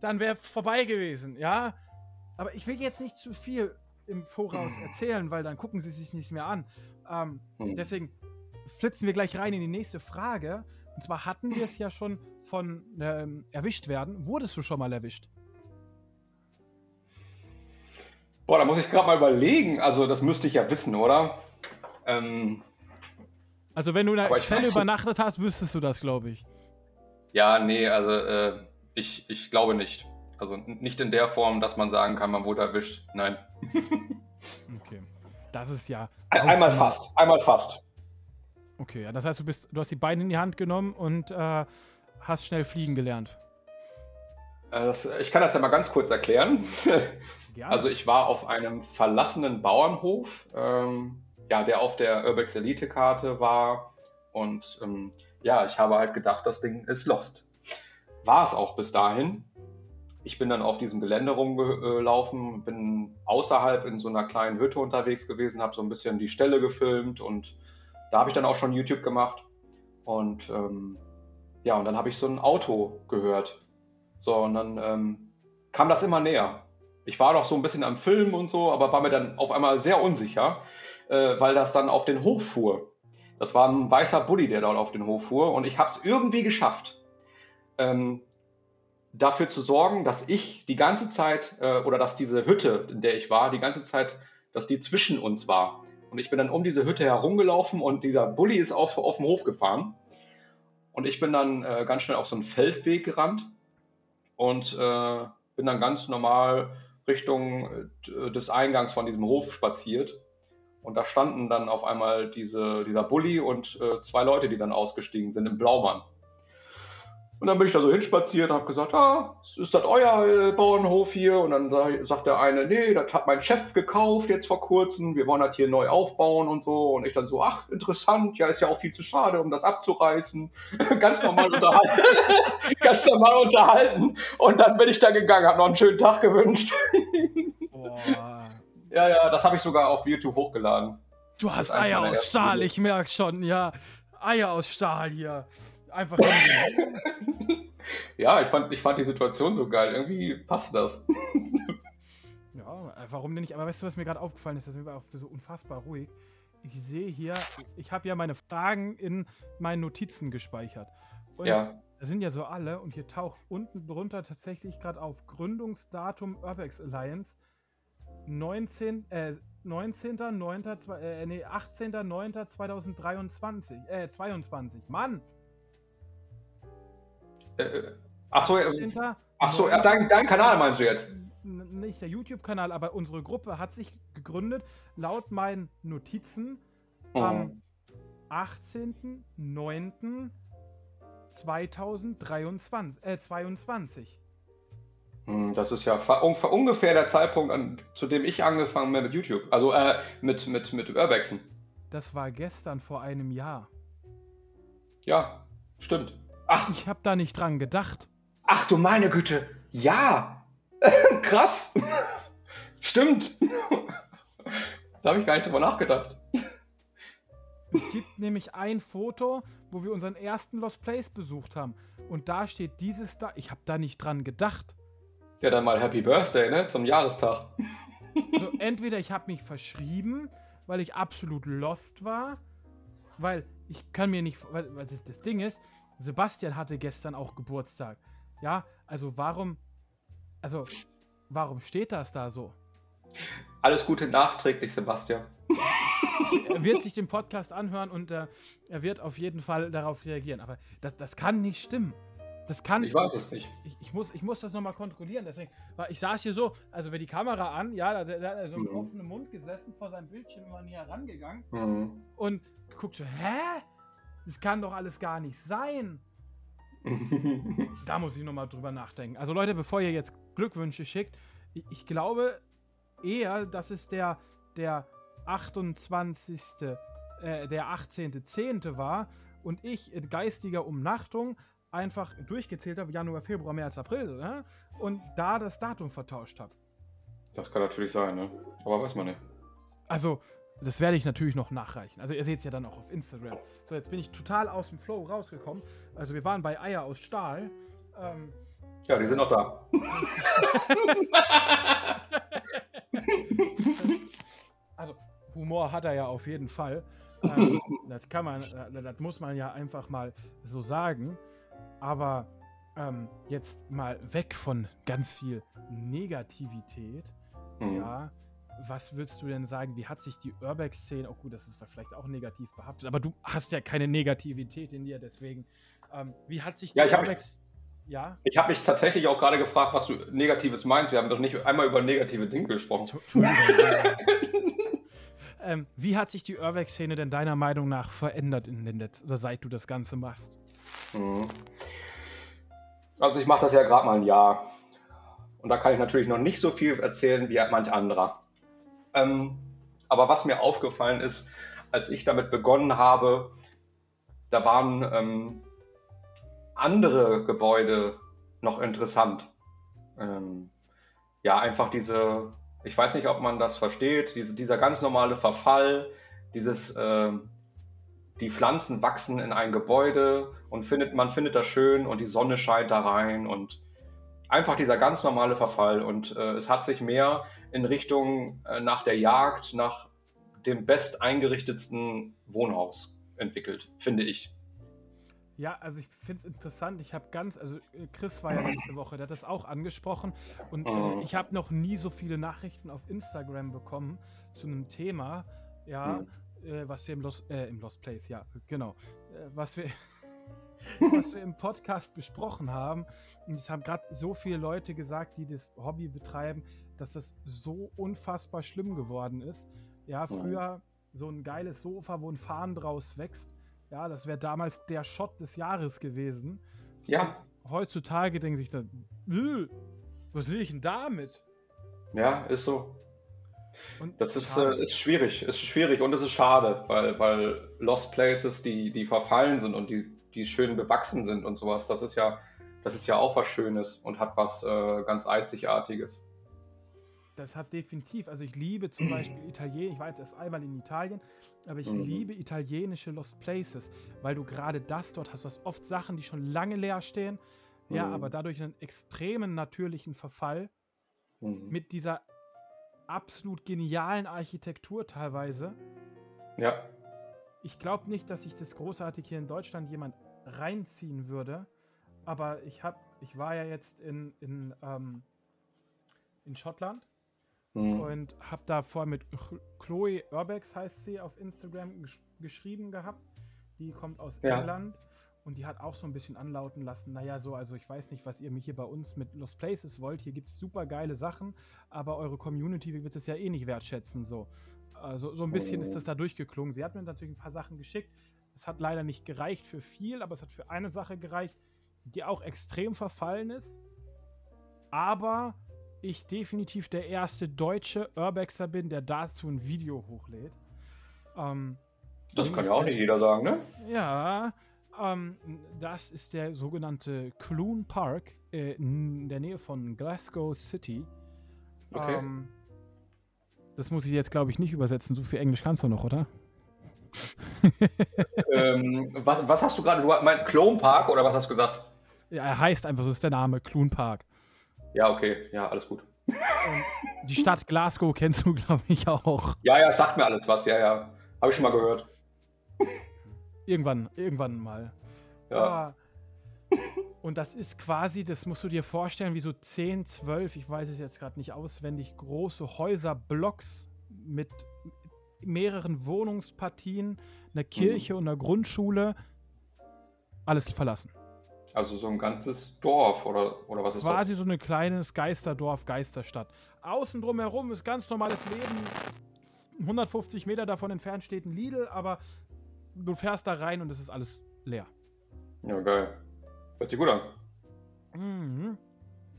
dann wäre vorbei gewesen, ja. Aber ich will jetzt nicht zu viel im Voraus erzählen, weil dann gucken sie sich nicht mehr an. Ähm, hm. Deswegen flitzen wir gleich rein in die nächste Frage. Und zwar hatten wir es ja schon von ähm, erwischt werden. Wurdest du schon mal erwischt? Boah, da muss ich gerade mal überlegen. Also, das müsste ich ja wissen, oder? Ähm, also, wenn du in der Zelle übernachtet hast, wüsstest du das, glaube ich. Ja, nee, also äh, ich, ich glaube nicht. Also nicht in der Form, dass man sagen kann, man wurde erwischt. Nein. <laughs> okay. Das ist ja. Einmal fast, einmal fast. Okay, ja, das heißt, du bist, du hast die Beine in die Hand genommen und äh, hast schnell fliegen gelernt. Äh, das, ich kann das ja mal ganz kurz erklären. <laughs> Gerne. Also ich war auf einem verlassenen Bauernhof, ähm, ja, der auf der Urbex Elite-Karte war. Und ähm, ja, ich habe halt gedacht, das Ding ist lost. war es auch bis dahin. Ich bin dann auf diesem Gelände rumgelaufen, bin außerhalb in so einer kleinen Hütte unterwegs gewesen, habe so ein bisschen die Stelle gefilmt und da habe ich dann auch schon YouTube gemacht. Und ähm, ja, und dann habe ich so ein Auto gehört. So, und dann ähm, kam das immer näher. Ich war noch so ein bisschen am Film und so, aber war mir dann auf einmal sehr unsicher, äh, weil das dann auf den Hof fuhr. Das war ein weißer Bulli, der dort auf den Hof fuhr. Und ich habe es irgendwie geschafft, ähm, dafür zu sorgen, dass ich die ganze Zeit äh, oder dass diese Hütte, in der ich war, die ganze Zeit, dass die zwischen uns war. Und ich bin dann um diese Hütte herumgelaufen und dieser Bulli ist auf, auf den Hof gefahren. Und ich bin dann äh, ganz schnell auf so einen Feldweg gerannt und äh, bin dann ganz normal Richtung äh, des Eingangs von diesem Hof spaziert. Und da standen dann auf einmal diese, dieser Bulli und äh, zwei Leute, die dann ausgestiegen sind im Blaumann. Und dann bin ich da so hinspaziert und habe gesagt, ah, ist das euer äh, Bauernhof hier? Und dann sagt der eine, nee, das hat mein Chef gekauft jetzt vor kurzem, wir wollen das hier neu aufbauen und so. Und ich dann so, ach, interessant, ja, ist ja auch viel zu schade, um das abzureißen. <laughs> Ganz normal unterhalten. <laughs> Ganz normal unterhalten. Und dann bin ich da gegangen, habe noch einen schönen Tag gewünscht. Boah. <laughs> Ja, ja, das habe ich sogar auf YouTube hochgeladen. Du hast Eier aus Stahl, ich merke schon, ja. Eier aus Stahl hier einfach <laughs> Ja, ich fand, ich fand die Situation so geil. Irgendwie passt das. <laughs> ja, warum denn nicht? Aber weißt du, was mir gerade aufgefallen ist? Das war auch so unfassbar ruhig. Ich sehe hier, ich habe ja meine Fragen in meinen Notizen gespeichert. Und ja. da sind ja so alle und hier taucht unten drunter tatsächlich gerade auf Gründungsdatum Urbex Alliance 19, äh, 19.09., äh, nee, 18.09.2023, äh, 22. Mann! Äh, achso, äh, ach so, ja, dein, dein Kanal meinst du jetzt? Nicht der YouTube-Kanal, aber unsere Gruppe hat sich gegründet, laut meinen Notizen, oh. am 18.09.2023. Äh, 22. Hm, das ist ja ungefähr der Zeitpunkt, an, zu dem ich angefangen habe mit YouTube. Also äh, mit, mit, mit Urbexen. Das war gestern vor einem Jahr. Ja, stimmt. Ach. Ich habe da nicht dran gedacht. Ach du meine Güte. Ja. <laughs> Krass. Stimmt. da habe ich gar nicht drüber nachgedacht. Es gibt nämlich ein Foto, wo wir unseren ersten Lost Place besucht haben. Und da steht dieses da. Ich habe da nicht dran gedacht. Ja, dann mal Happy Birthday, ne? Zum Jahrestag. So, entweder ich habe mich verschrieben, weil ich absolut lost war, weil ich kann mir nicht, weil, weil das, das Ding ist, Sebastian hatte gestern auch Geburtstag. Ja, also warum, also warum steht das da so? Alles Gute nachträglich, Sebastian. er wird sich den Podcast anhören und äh, er wird auf jeden Fall darauf reagieren. Aber das, das kann nicht stimmen. Das kann. Ich weiß es nicht. Ich, ich muss, ich muss das nochmal kontrollieren. Deswegen, weil ich saß hier so, also wenn die Kamera an, ja, da, da hat er so mit mhm. offenem Mund gesessen vor seinem Bildschirm immer näher rangegangen mhm. und guckt so, hä? Das kann doch alles gar nicht sein. <laughs> da muss ich nochmal drüber nachdenken. Also Leute, bevor ihr jetzt Glückwünsche schickt, ich, ich glaube eher, dass es der, der 28. Äh, der 18.10. war und ich in geistiger Umnachtung einfach durchgezählt habe, Januar, Februar, März, April, ne? und da das Datum vertauscht habe. Das kann natürlich sein, ne? Aber weiß man nicht. Also, das werde ich natürlich noch nachreichen. Also ihr seht es ja dann auch auf Instagram. So, jetzt bin ich total aus dem Flow rausgekommen. Also wir waren bei Eier aus Stahl. Ähm, ja, die sind noch da. <laughs> also Humor hat er ja auf jeden Fall. Ähm, <laughs> das kann man, äh, das muss man ja einfach mal so sagen. Aber ähm, jetzt mal weg von ganz viel Negativität. Mhm. Ja was würdest du denn sagen, wie hat sich die Urbex-Szene, oh gut, das ist vielleicht auch negativ behaftet, aber du hast ja keine Negativität in dir, deswegen, ähm, wie hat sich die ja, Urbex... Ja? Ich habe mich tatsächlich auch gerade gefragt, was du Negatives meinst. Wir haben doch nicht einmal über negative Dinge gesprochen. <laughs> ähm, wie hat sich die Urbex-Szene denn deiner Meinung nach verändert in den Letz oder seit du das Ganze machst? Mhm. Also ich mache das ja gerade mal ein Jahr. Und da kann ich natürlich noch nicht so viel erzählen wie manch anderer. Ähm, aber was mir aufgefallen ist, als ich damit begonnen habe, da waren ähm, andere Gebäude noch interessant. Ähm, ja, einfach diese, ich weiß nicht, ob man das versteht, diese, dieser ganz normale Verfall, dieses, äh, die Pflanzen wachsen in ein Gebäude und findet, man findet das schön und die Sonne scheint da rein und einfach dieser ganz normale Verfall. Und äh, es hat sich mehr in Richtung äh, nach der Jagd, nach dem best eingerichtetsten Wohnhaus entwickelt, finde ich. Ja, also ich finde es interessant. Ich habe ganz, also äh, Chris war ja letzte Woche, der hat das auch angesprochen und äh, mhm. ich habe noch nie so viele Nachrichten auf Instagram bekommen zu einem Thema, ja, mhm. äh, was wir im Lost, äh, im Lost Place, ja, genau, äh, was wir, <laughs> was wir im Podcast besprochen haben. Und es haben gerade so viele Leute gesagt, die das Hobby betreiben, dass das so unfassbar schlimm geworden ist. Ja, früher so ein geiles Sofa, wo ein Fahnen draus wächst ja, das wäre damals der Shot des Jahres gewesen. Ja. Heutzutage denken sich dann, was will ich denn damit? Ja, ist so. Und das ist, äh, ist schwierig, ist schwierig und es ist schade, weil, weil Lost Places, die, die verfallen sind und die, die schön bewachsen sind und sowas, das ist ja, das ist ja auch was Schönes und hat was äh, ganz Einzigartiges. Das hat definitiv, also ich liebe zum Beispiel Italien, ich war jetzt erst einmal in Italien, aber ich mhm. liebe italienische Lost Places, weil du gerade das dort hast. Du hast oft Sachen, die schon lange leer stehen, mhm. ja, aber dadurch einen extremen natürlichen Verfall mhm. mit dieser absolut genialen Architektur teilweise. Ja. Ich glaube nicht, dass sich das großartig hier in Deutschland jemand reinziehen würde, aber ich habe, ich war ja jetzt in, in, ähm, in Schottland Mhm. Und habe da vorher mit Chloe Urbex, heißt sie, auf Instagram gesch geschrieben gehabt. Die kommt aus ja. England und die hat auch so ein bisschen anlauten lassen, naja, so, also ich weiß nicht, was ihr mich hier bei uns mit Lost Places wollt. Hier gibt es super geile Sachen, aber eure Community wird es ja eh nicht wertschätzen. So, also, so ein bisschen ist das da durchgeklungen. Sie hat mir natürlich ein paar Sachen geschickt. Es hat leider nicht gereicht für viel, aber es hat für eine Sache gereicht, die auch extrem verfallen ist. Aber ich definitiv der erste deutsche Urbexer bin, der dazu ein Video hochlädt. Ähm, das kann ja auch nicht jeder sagen, ne? Ja, ähm, das ist der sogenannte Clune Park äh, in der Nähe von Glasgow City. Okay. Ähm, das muss ich jetzt, glaube ich, nicht übersetzen. So viel Englisch kannst du noch, oder? <laughs> ähm, was, was, hast du gerade? Du meinst Clone Park oder was hast du gesagt? Ja, er heißt einfach, so ist der Name, Clune Park. Ja, okay, ja, alles gut. die Stadt Glasgow kennst du, glaube ich, auch. Ja, ja, sagt mir alles was, ja, ja. Habe ich schon mal gehört. Irgendwann, irgendwann mal. Ja. Aber, und das ist quasi, das musst du dir vorstellen, wie so 10, 12, ich weiß es jetzt gerade nicht auswendig, große Häuserblocks mit mehreren Wohnungspartien, einer Kirche mhm. und einer Grundschule. Alles verlassen. Also so ein ganzes Dorf oder, oder was ist Quasi das? Quasi so ein kleines Geisterdorf, Geisterstadt. Außen drumherum ist ganz normales Leben. 150 Meter davon entfernt steht ein Lidl, aber du fährst da rein und es ist alles leer. Ja, geil. Hört sich gut an. Mhm.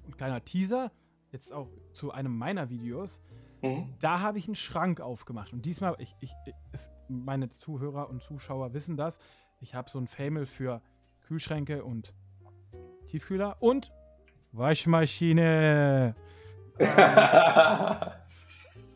Ein kleiner Teaser, jetzt auch zu einem meiner Videos. Mhm. Da habe ich einen Schrank aufgemacht. Und diesmal, ich, ich, ist, meine Zuhörer und Zuschauer wissen das, ich habe so ein Famil für Kühlschränke und Tiefkühler und Waschmaschine. <laughs>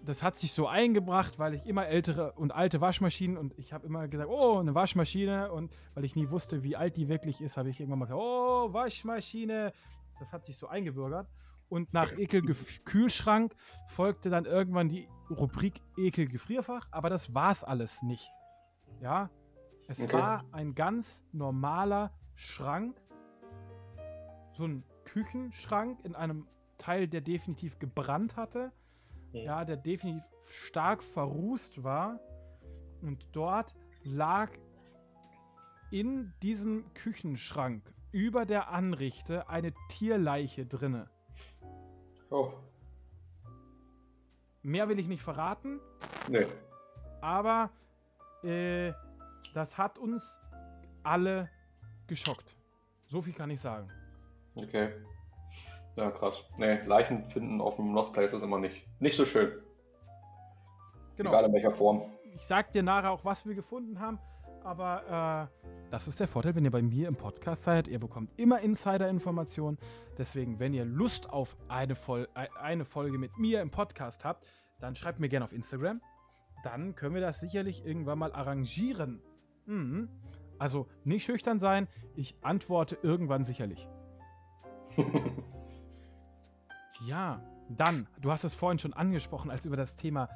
das hat sich so eingebracht, weil ich immer ältere und alte Waschmaschinen und ich habe immer gesagt, oh, eine Waschmaschine und weil ich nie wusste, wie alt die wirklich ist, habe ich irgendwann mal gesagt, oh, Waschmaschine. Das hat sich so eingebürgert und nach <laughs> Ekel Kühlschrank folgte dann irgendwann die Rubrik Ekel Gefrierfach, aber das war's alles nicht. Ja, es okay. war ein ganz normaler Schrank so ein Küchenschrank in einem Teil, der definitiv gebrannt hatte. Ja, ja der definitiv stark verrußt war. Und dort lag in diesem Küchenschrank über der Anrichte eine Tierleiche drinne. Oh. Mehr will ich nicht verraten. Nee. Aber äh, das hat uns alle geschockt. So viel kann ich sagen. Okay. Ja, krass. Nee, Leichen finden auf dem Lost Place ist immer nicht, nicht so schön. Genau. Egal in welcher Form. Ich sag dir nachher auch, was wir gefunden haben. Aber äh, das ist der Vorteil, wenn ihr bei mir im Podcast seid. Ihr bekommt immer Insider-Informationen. Deswegen, wenn ihr Lust auf eine, Vol eine Folge mit mir im Podcast habt, dann schreibt mir gerne auf Instagram. Dann können wir das sicherlich irgendwann mal arrangieren. Mhm. Also nicht schüchtern sein. Ich antworte irgendwann sicherlich. <laughs> ja, dann, du hast es vorhin schon angesprochen, als über das Thema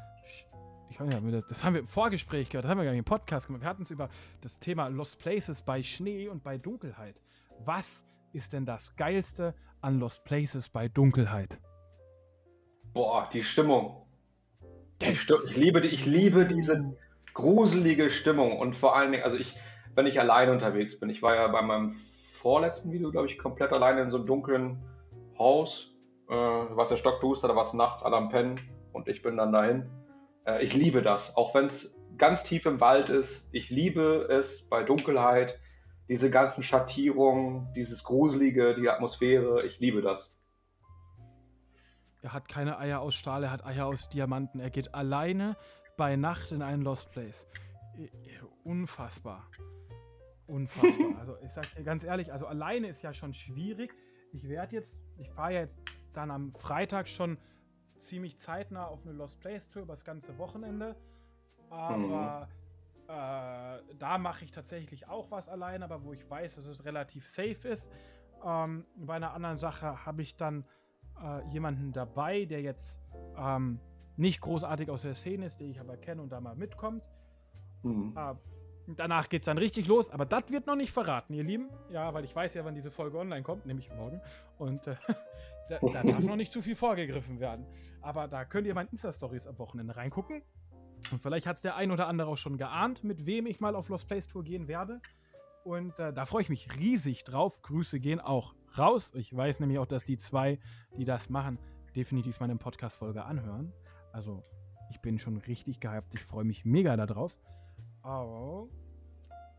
ich weiß nicht, das haben wir im Vorgespräch gehört, das haben wir gar nicht im Podcast gemacht. Wir hatten es über das Thema Lost Places bei Schnee und bei Dunkelheit. Was ist denn das Geilste an Lost Places bei Dunkelheit? Boah, die Stimmung. Die Stimmung. Ich, liebe, ich liebe diese gruselige Stimmung und vor allen Dingen, also ich, wenn ich alleine unterwegs bin, ich war ja bei meinem vorletzten Video, glaube ich, komplett alleine in so einem dunklen Haus. Äh, es ja stockduster, da war es nachts alle am Pennen und ich bin dann dahin äh, ich liebe das, auch wenn es ganz tief im Wald ist. Ich liebe es bei Dunkelheit, diese ganzen Schattierungen, dieses Gruselige, die Atmosphäre. Ich liebe das. Er hat keine Eier aus Stahl, er hat Eier aus Diamanten. Er geht alleine bei Nacht in einen Lost Place. Unfassbar. Unfassbar. <laughs> also ich sag dir ganz ehrlich, also alleine ist ja schon schwierig. Ich werde jetzt, ich fahre jetzt dann am Freitag schon ziemlich zeitnah auf eine Lost Place Tour über das ganze Wochenende. Aber mhm. äh, da mache ich tatsächlich auch was allein, aber wo ich weiß, dass es relativ safe ist. Ähm, bei einer anderen Sache habe ich dann äh, jemanden dabei, der jetzt ähm, nicht großartig aus der Szene ist, den ich aber kenne und da mal mitkommt. Mhm. Äh, danach geht es dann richtig los, aber das wird noch nicht verraten, ihr Lieben. Ja, weil ich weiß ja, wann diese Folge online kommt, nämlich morgen. Und äh, <laughs> Da, da darf noch nicht zu viel vorgegriffen werden. Aber da könnt ihr meinen Insta-Stories am Wochenende reingucken. Und vielleicht hat es der ein oder andere auch schon geahnt, mit wem ich mal auf Lost Place Tour gehen werde. Und äh, da freue ich mich riesig drauf. Grüße gehen auch raus. Ich weiß nämlich auch, dass die zwei, die das machen, definitiv meine Podcast-Folge anhören. Also, ich bin schon richtig gehypt. Ich freue mich mega darauf. Oh.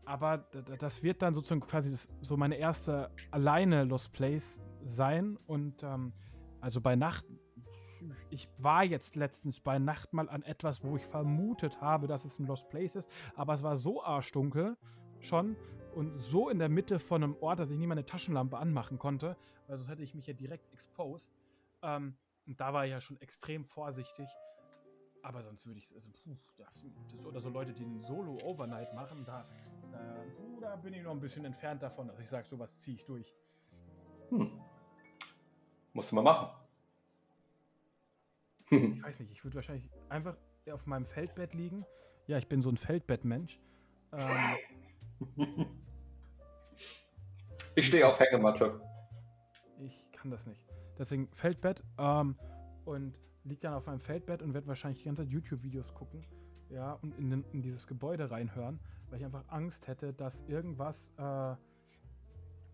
Aber das wird dann sozusagen quasi so meine erste alleine Lost Place sein. Und ähm, also bei Nacht, ich war jetzt letztens bei Nacht mal an etwas, wo ich vermutet habe, dass es ein Lost Place ist, aber es war so arschdunkel schon und so in der Mitte von einem Ort, dass ich nie meine Taschenlampe anmachen konnte. Also hätte ich mich ja direkt exposed. Ähm, und da war ich ja schon extrem vorsichtig. Aber sonst würde ich, also, puh, das, das, oder so Leute, die einen Solo-Overnight machen, da, da, puh, da bin ich noch ein bisschen entfernt davon. Also ich sage, sowas ziehe ich durch. Hm. Musst du mal machen. <laughs> ich weiß nicht, ich würde wahrscheinlich einfach auf meinem Feldbett liegen. Ja, ich bin so ein Feldbettmensch. Ähm, ich stehe auf Hängematte. Ich kann das nicht. Deswegen Feldbett ähm, und liegt dann auf meinem Feldbett und werde wahrscheinlich die ganze Zeit YouTube-Videos gucken. Ja, und in, in, dieses Gebäude reinhören, weil ich einfach Angst hätte, dass irgendwas, äh,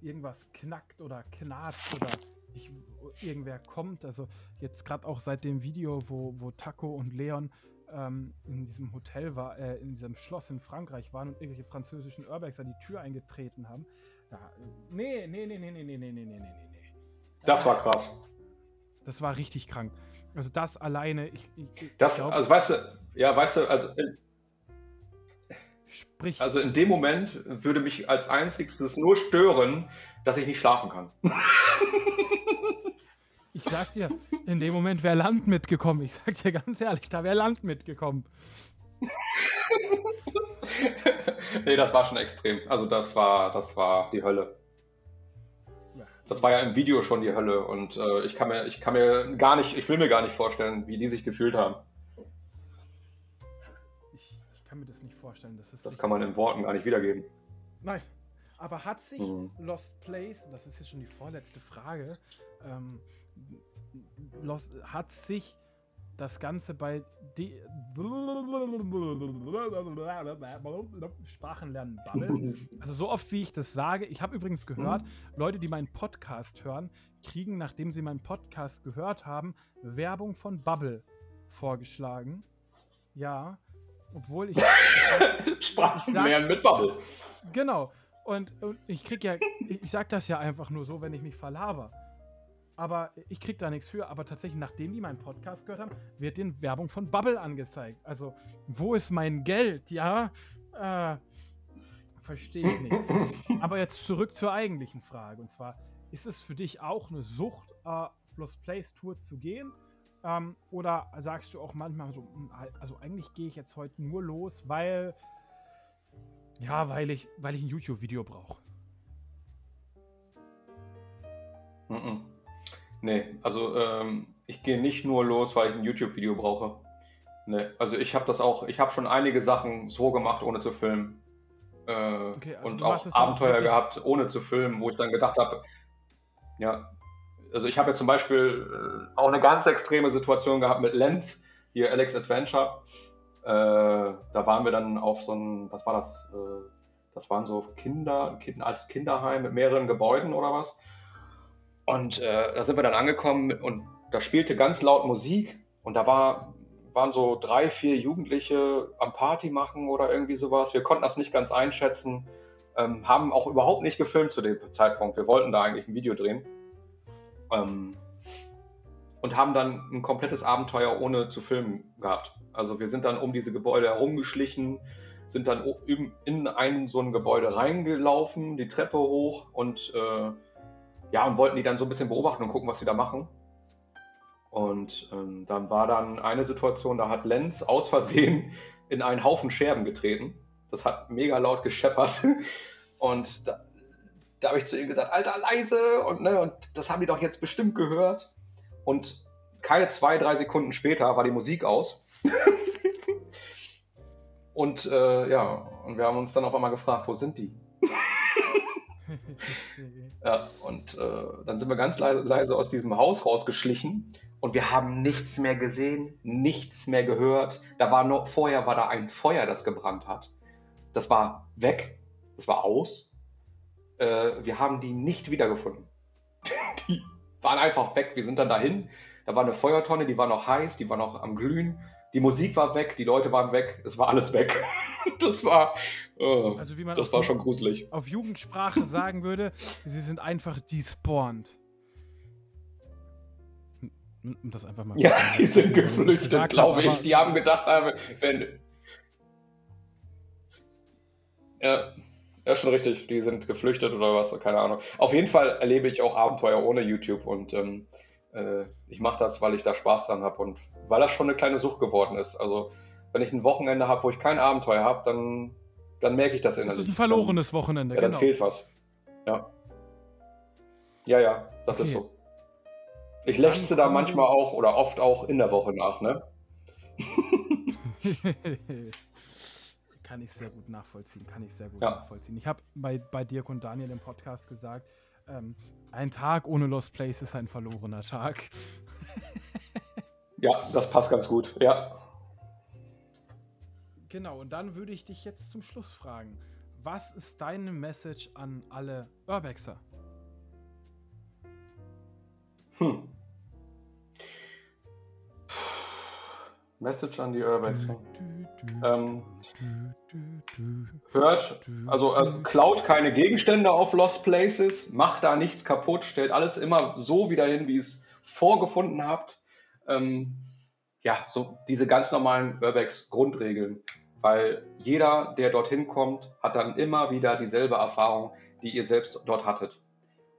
irgendwas knackt oder knarzt oder ich, irgendwer kommt. Also jetzt gerade auch seit dem Video, wo, wo Taco und Leon ähm, in diesem Hotel war, äh, in diesem Schloss in Frankreich waren und irgendwelche französischen Urbex an die Tür eingetreten haben. Da, nee, nee, nee, nee, nee, nee, nee, nee, nee, nee, nee. Das war krass. Das war richtig krank. Also das alleine, ich, ich das, glaub, also weißt du, ja, weißt du, also in, Sprich. Also in dem Moment würde mich als einziges nur stören, dass ich nicht schlafen kann. <laughs> Ich sag dir, in dem Moment wäre Land mitgekommen. Ich sag dir ganz ehrlich, da wäre Land mitgekommen. <laughs> nee, das war schon extrem. Also das war, das war die Hölle. Das war ja im Video schon die Hölle und äh, ich kann mir, ich kann mir gar nicht, ich will mir gar nicht vorstellen, wie die sich gefühlt haben. Ich, ich kann mir das nicht vorstellen. Das, das kann man in Worten gar nicht wiedergeben. Nein. Aber hat sich mhm. Lost Place, das ist jetzt schon die vorletzte Frage, ähm, Lost, hat sich das Ganze bei die Sprachenlernen Bubble. <laughs> Also so oft wie ich das sage, ich habe übrigens gehört, mhm. Leute, die meinen Podcast hören, kriegen, nachdem sie meinen Podcast gehört haben, Werbung von Bubble vorgeschlagen. Ja, obwohl ich, <laughs> ich Sprachenlernen mit Bubble. Genau. Und, und ich krieg ja, ich, ich sag das ja einfach nur so, wenn ich mich verlaber. Aber ich krieg da nichts für. Aber tatsächlich, nachdem die meinen Podcast gehört haben, wird den Werbung von Bubble angezeigt. Also, wo ist mein Geld? Ja. Äh, verstehe ich nicht. <laughs> Aber jetzt zurück zur eigentlichen Frage. Und zwar, ist es für dich auch eine Sucht, äh, Lost Place Tour zu gehen? Ähm, oder sagst du auch manchmal so, hm, also eigentlich gehe ich jetzt heute nur los, weil, ja, weil ich, weil ich ein YouTube-Video brauche? Mm -mm. Nee, also ähm, ich gehe nicht nur los, weil ich ein YouTube-Video brauche. Nee, also ich habe das auch, ich habe schon einige Sachen so gemacht, ohne zu filmen. Äh, okay, also und auch Abenteuer gehabt, ohne zu filmen, wo ich dann gedacht habe, ja, also ich habe ja zum Beispiel äh, auch eine ganz extreme Situation gehabt mit Lenz, hier Alex Adventure. Äh, da waren wir dann auf so ein, was war das? Äh, das waren so Kinder, ein altes Kinderheim mit mehreren Gebäuden oder was. Und äh, da sind wir dann angekommen und da spielte ganz laut Musik und da war, waren so drei, vier Jugendliche am Party machen oder irgendwie sowas. Wir konnten das nicht ganz einschätzen, ähm, haben auch überhaupt nicht gefilmt zu dem Zeitpunkt. Wir wollten da eigentlich ein Video drehen. Ähm, und haben dann ein komplettes Abenteuer ohne zu filmen gehabt. Also wir sind dann um diese Gebäude herumgeschlichen, sind dann in ein so ein Gebäude reingelaufen, die Treppe hoch und äh, ja, und wollten die dann so ein bisschen beobachten und gucken, was sie da machen. Und ähm, dann war dann eine Situation, da hat Lenz aus Versehen in einen Haufen Scherben getreten. Das hat mega laut gescheppert. <laughs> Und da, da habe ich zu ihm gesagt, Alter, leise! Und, ne, und das haben die doch jetzt bestimmt gehört. Und keine zwei, drei Sekunden später war die Musik aus. <laughs> und äh, ja, und wir haben uns dann auf einmal gefragt, wo sind die? <laughs> ja, und äh, dann sind wir ganz leise, leise aus diesem Haus rausgeschlichen und wir haben nichts mehr gesehen, nichts mehr gehört. Da war noch, vorher war da ein Feuer, das gebrannt hat. Das war weg, das war aus äh, wir haben die nicht wiedergefunden. <laughs> die waren einfach weg. Wir sind dann dahin. Da war eine Feuertonne, die war noch heiß, die war noch am Glühen. Die Musik war weg, die Leute waren weg, es war alles weg. <laughs> das war, oh, also wie man das war schon gruselig. Auf Jugendsprache <laughs> sagen würde, sie sind einfach despawned. Um das einfach mal. Ja, die sind geflüchtet, glaube ich. Die haben gedacht, äh, wenn. Ja, ja, schon richtig. Die sind geflüchtet oder was, keine Ahnung. Auf jeden Fall erlebe ich auch Abenteuer ohne YouTube und ähm, äh, ich mache das, weil ich da Spaß dran habe und weil das schon eine kleine Sucht geworden ist. Also, wenn ich ein Wochenende habe, wo ich kein Abenteuer habe, dann, dann merke ich das innerlich. Das ist ein verlorenes dann, Wochenende, ja, dann genau. fehlt was. Ja. Ja, ja, das okay. ist so. Ich lechze da manchmal auch oder oft auch in der Woche nach, ne? <laughs> kann ich sehr gut nachvollziehen. Kann ich sehr gut ja. nachvollziehen. Ich habe bei, bei Dirk und Daniel im Podcast gesagt, ähm, ein Tag ohne Lost Place ist ein verlorener Tag. ja, das passt ganz gut. Ja. Genau, und dann würde ich dich jetzt zum Schluss fragen. Was ist deine Message an alle Urbexer? Hm. Message an die Urbexer. Ähm, hört, also äh, klaut keine Gegenstände auf Lost Places, macht da nichts kaputt, stellt alles immer so wieder hin, wie ihr es vorgefunden habt. Ähm, ja, so diese ganz normalen Urbex Grundregeln, weil jeder, der dorthin kommt, hat dann immer wieder dieselbe Erfahrung, die ihr selbst dort hattet.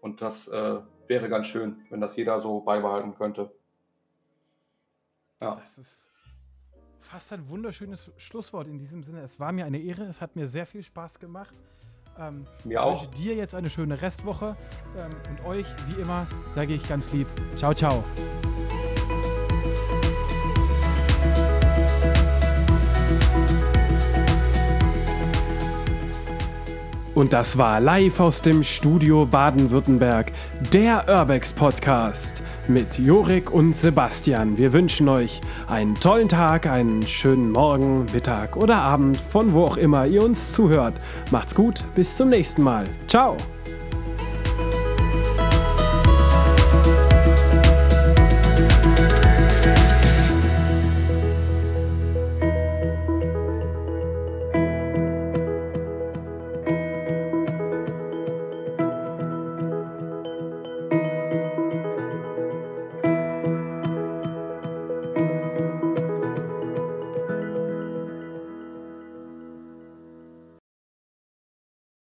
Und das äh, wäre ganz schön, wenn das jeder so beibehalten könnte. Ja. Das ist fast ein wunderschönes Schlusswort in diesem Sinne. Es war mir eine Ehre, es hat mir sehr viel Spaß gemacht. Ähm, mir auch. Ich wünsche dir jetzt eine schöne Restwoche ähm, und euch, wie immer, sage ich ganz lieb, ciao, ciao. Und das war live aus dem Studio Baden-Württemberg, der Urbex Podcast mit Jorik und Sebastian. Wir wünschen euch einen tollen Tag, einen schönen Morgen, Mittag oder Abend, von wo auch immer ihr uns zuhört. Macht's gut, bis zum nächsten Mal. Ciao!